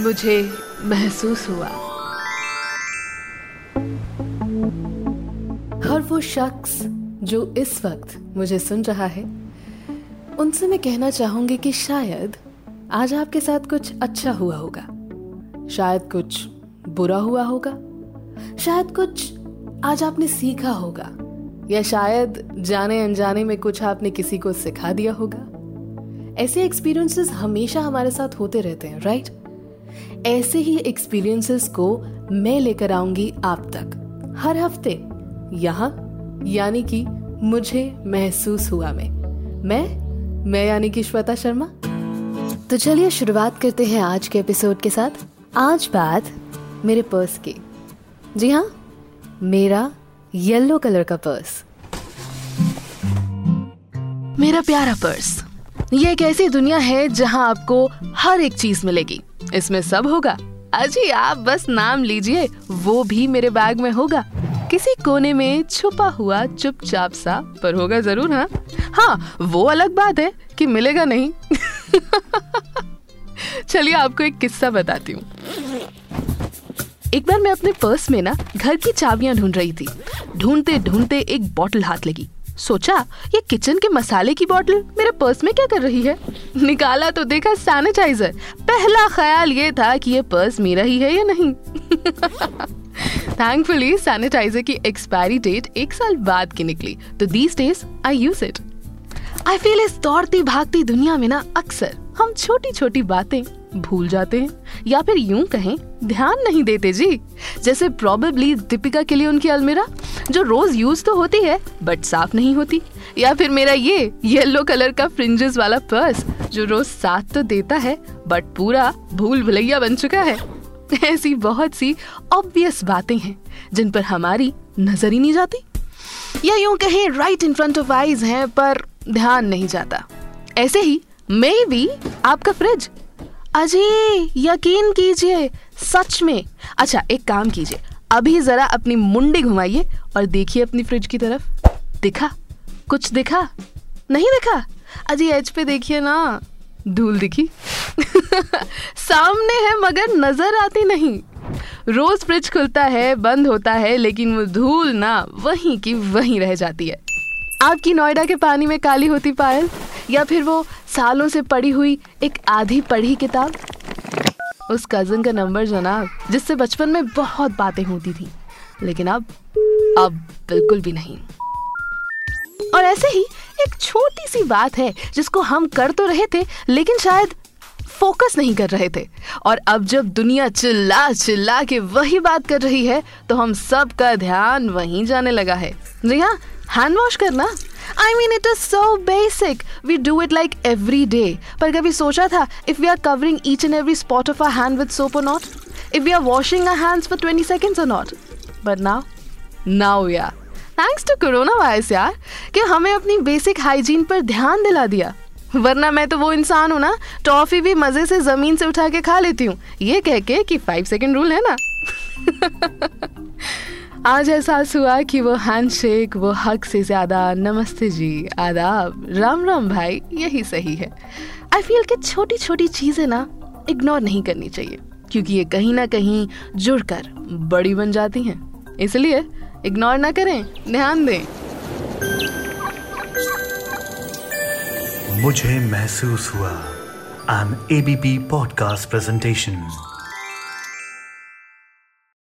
मुझे महसूस हुआ। हर वो शख्स जो इस वक्त मुझे सुन रहा है, उनसे मैं कहना चाहूँगी कि शायद आज आपके साथ कुछ अच्छा हुआ होगा। शायद कुछ बुरा हुआ होगा। शायद कुछ आज आपने सीखा होगा। या शायद जाने अनजाने में कुछ आपने किसी को सिखा दिया होगा। ऐसे एक्सपीरियंसेस हमेशा हमारे साथ होते रहते हैं राइट ऐसे ही एक्सपीरियंसेस को मैं लेकर आऊँगी आप तक। हर हफ़्ते यहाँ, यानी कि मुझे महसूस हुआ मैं। मैं मैं यानी कि श्वेता शर्मा। तो चलिए शुरुआत करते हैं आज के एपिसोड के साथ। आज बात मेरे पर्स की। जी हाँ मेरा येलो कलर का पर्स मेरा प्यारा पर्स ये एक ऐसी दुनिया है जहाँ आपको हर एक चीज़ मिलेगी। इसमें सब होगा। अजी, आप बस नाम लीजिए, वो भी मेरे बैग में होगा। किसी कोने में छुपा हुआ चुपचाप सा पर होगा ज़रूर हाँ? हाँ वो अलग बात है कि मिलेगा नहीं। चलिए आपको एक किस्सा बताती हूँ। एक बार मैं अपने पर्स में ना घर की चाबियाँ ढूंढ रही थी। ढूंढते ढूंढते एक बॉटल हाथ लगी। सोचा, ये किचन के मसाले की बोतल मेरे पर्स में क्या कर रही है? निकाला तो देखा सैनिटाइजर पहला ख्याल ये था कि ये पर्स मेरा ही है या नहीं? थैंकफुली सैनिटाइजर की एक्सपायरी डेट एक साल बाद की निकली तो these days I use it I feel इस दौड़ती भागती दुनिया में ना अक्सर हम छोटी छोटी बातें भूल जाते हैं? या फिर यूँ कहें, ध्यान नहीं देते जी। जैसे प्रोबेबली दीपिका के लिए उनकी अलमीरा, जो रोज यूज़ तो होती है बट साफ़ नहीं होती। या फिर मेरा ये येलो कलर का फ्रिंजेस वाला पर्स जो रोज साथ तो देता है बट पूरा भूल भुलैया बन चुका है। ऐसी बहुत सी ऑब्वियस बातें हैं, जिन पर हमारी नज़र ही नहीं जाती। या यूँ कहें right in front of eyes हैं, पर ध्यान नहीं जाता। ऐसे ही मे भी आपका फ्रिज अजय यकीन कीजिए, सच में। अच्छा एक काम कीजिए, अभी जरा अपनी मुंडी घुमाइए और देखिए अपनी फ्रिज की तरफ़। दिखा? कुछ दिखा? नहीं दिखा? अजय एज पे देखिए ना। धूल दिखी। सामने है, मगर नज़र आती नहीं। रोज फ्रिज खुलता है, बंद होता है, लेकिन वो धूल ना, वहीं की वहीं रह जाती है। आपकी नोएडा के पानी में काली होती पायल? या फिर वो सालों से पढ़ी हुई एक आधी पढ़ी किताब? उस कज़न का नंबर जनाब जिससे बचपन में बहुत बातें होती थी, लेकिन अब अब बिल्कुल भी नहीं। और ऐसे ही एक छोटी सी बात है, जिसको हम कर तो रहे थे, लेकिन शायद फोकस नहीं कर रहे थे। और अब जब दुनिया चिल्ला चिल्ला के वही बात कर रही है तो हम सब का ध्यान वहीं जाने लगा है। हाँ हैंड वॉश करना? I mean it is so basic we do it like every day पर कभी सोचा था if we are covering each and every spot of our hand with soap not if we are washing our hands for twenty seconds और not but now now yeah thanks to corona virus यार, कि हमें अपनी basic hygiene पर ध्यान दिला दिया। वरना मैं तो वो इंसान हूँ ना, टॉफी भी मज़े से ज़मीन से उठा के खा लेती हूँ। ये कह के कि फाइव सेकेंड रूल है ना? आज एहसास हुआ कि वो हैंडशेक वो हक से ज़्यादा नमस्ते जी, आदाब, राम राम भाई, यही सही है। आई फील कि छोटी छोटी चीज़ें ना इग्नोर नहीं करनी चाहिए, क्योंकि ये कहीं ना कहीं जुड़कर बड़ी बन जाती हैं। इसलिए इग्नोर ना करें, ध्यान दें। मुझे महसूस हुआ। An ABP podcast presentation